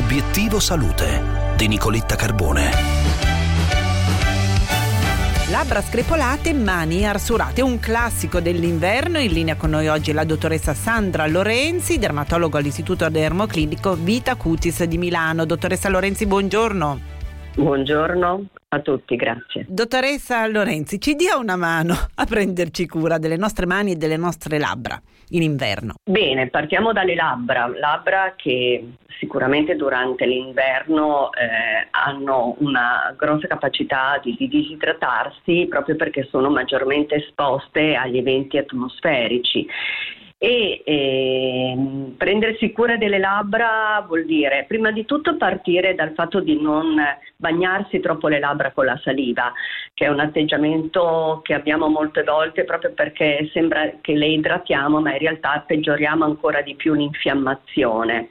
Vivo Salute di Nicoletta Carbone. Labbra screpolate, mani arsurate, un classico dell'inverno. In linea con noi oggi la dottoressa Sandra Lorenzi, dermatologo all'Istituto Dermoclinico Vita Cutis di Milano. Dottoressa Lorenzi, buongiorno. Buongiorno a tutti, grazie. Dottoressa Lorenzi, ci dia una mano a prenderci cura delle nostre mani e delle nostre labbra in inverno. Bene, partiamo dalle labbra, labbra che sicuramente durante l'inverno eh, hanno una grossa capacità di, di disidratarsi proprio perché sono maggiormente esposte agli eventi atmosferici e eh, prendersi cura delle labbra vuol dire prima di tutto partire dal fatto di non bagnarsi troppo le labbra con la saliva, che è un atteggiamento che abbiamo molte volte proprio perché sembra che le idratiamo, ma in realtà peggioriamo ancora di più l'infiammazione.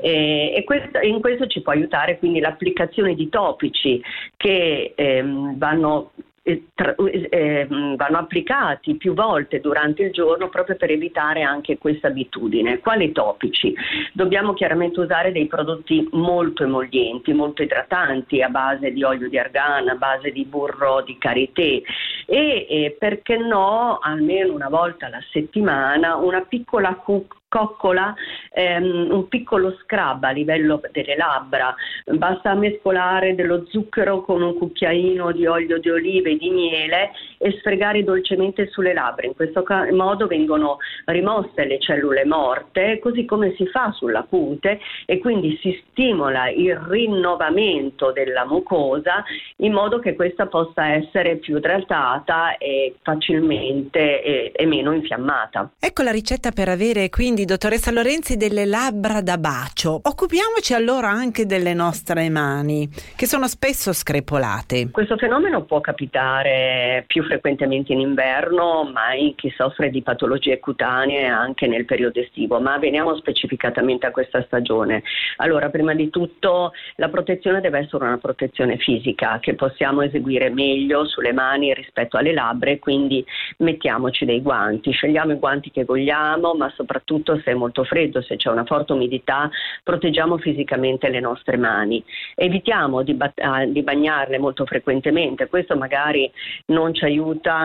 E, e questo, in questo ci può aiutare quindi l'applicazione di topici che ehm, vanno eh, vanno applicati più volte durante il giorno proprio per evitare anche questa abitudine. Quali topici? Dobbiamo chiaramente usare dei prodotti molto emollienti, molto idratanti a base di olio di argano, a base di burro di karité e eh, perché no almeno una volta alla settimana una piccola cucca coccola ehm, un piccolo scrub a livello delle labbra, basta mescolare dello zucchero con un cucchiaino di olio di olive e di miele e sfregare dolcemente sulle labbra. In questo modo vengono rimosse le cellule morte, così come si fa sulla cute e quindi si stimola il rinnovamento della mucosa in modo che questa possa essere più idratata e facilmente e, e meno infiammata. Ecco la ricetta per avere quindi quindi, dottoressa Lorenzi, delle labbra da bacio. Occupiamoci allora anche delle nostre mani, che sono spesso screpolate. Questo fenomeno può capitare più frequentemente in inverno, ma in chi soffre di patologie cutanee anche nel periodo estivo. Ma veniamo specificatamente a questa stagione. Allora, prima di tutto, la protezione deve essere una protezione fisica che possiamo eseguire meglio sulle mani rispetto alle labbra, quindi mettiamoci dei guanti, scegliamo i guanti che vogliamo, ma soprattutto soprattutto se è molto freddo, se c'è una forte umidità, proteggiamo fisicamente le nostre mani. Evitiamo di, ba- ah, di bagnarle molto frequentemente, questo magari non ci aiuta,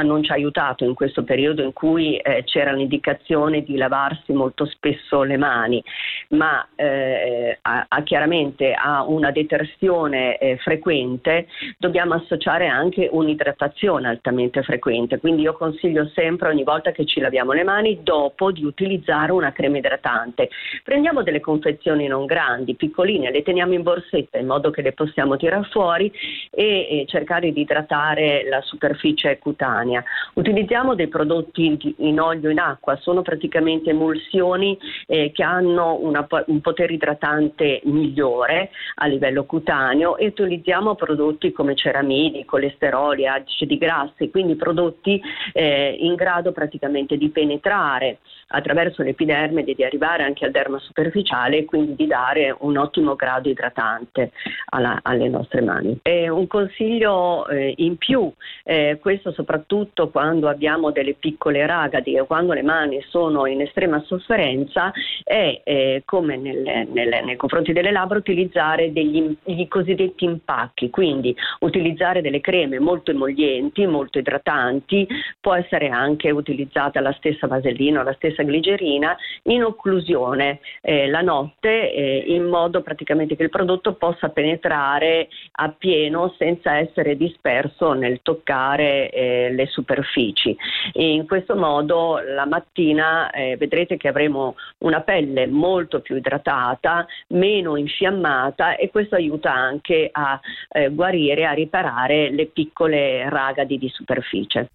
non ci ha aiutato in questo periodo in cui eh, c'era l'indicazione di lavarsi molto spesso le mani, ma eh, a, a chiaramente a una detersione eh, frequente dobbiamo associare anche un'idratazione altamente frequente, quindi io consiglio sempre ogni volta che ci laviamo le mani dopo di utilizzare una crema idratante. Prendiamo delle confezioni non grandi, piccoline, le teniamo in borsetta in modo che le possiamo tirare fuori e, e cercare di idratare la superficie cutanea. Utilizziamo dei prodotti in olio in acqua, sono praticamente emulsioni eh, che hanno una, un potere idratante migliore a livello cutaneo e utilizziamo prodotti come ceramidi, colesteroli, acidi grassi, quindi prodotti eh, in grado praticamente di penetrare attraverso l'epidermide dermide di arrivare anche al derma superficiale e quindi di dare un ottimo grado idratante alla, alle nostre mani. E un consiglio eh, in più, eh, questo soprattutto quando abbiamo delle piccole ragadi e quando le mani sono in estrema sofferenza, è eh, come nelle, nelle, nei confronti delle labbra utilizzare degli i cosiddetti impacchi, quindi utilizzare delle creme molto emollienti, molto idratanti, può essere anche utilizzata la stessa vasellina o la stessa glicerina in occlusione eh, la notte eh, in modo praticamente che il prodotto possa penetrare appieno senza essere disperso nel toccare eh, le superfici. E in questo modo la mattina eh, vedrete che avremo una pelle molto più idratata, meno infiammata e questo aiuta anche a eh, guarire, a riparare le piccole ragadi di superficie.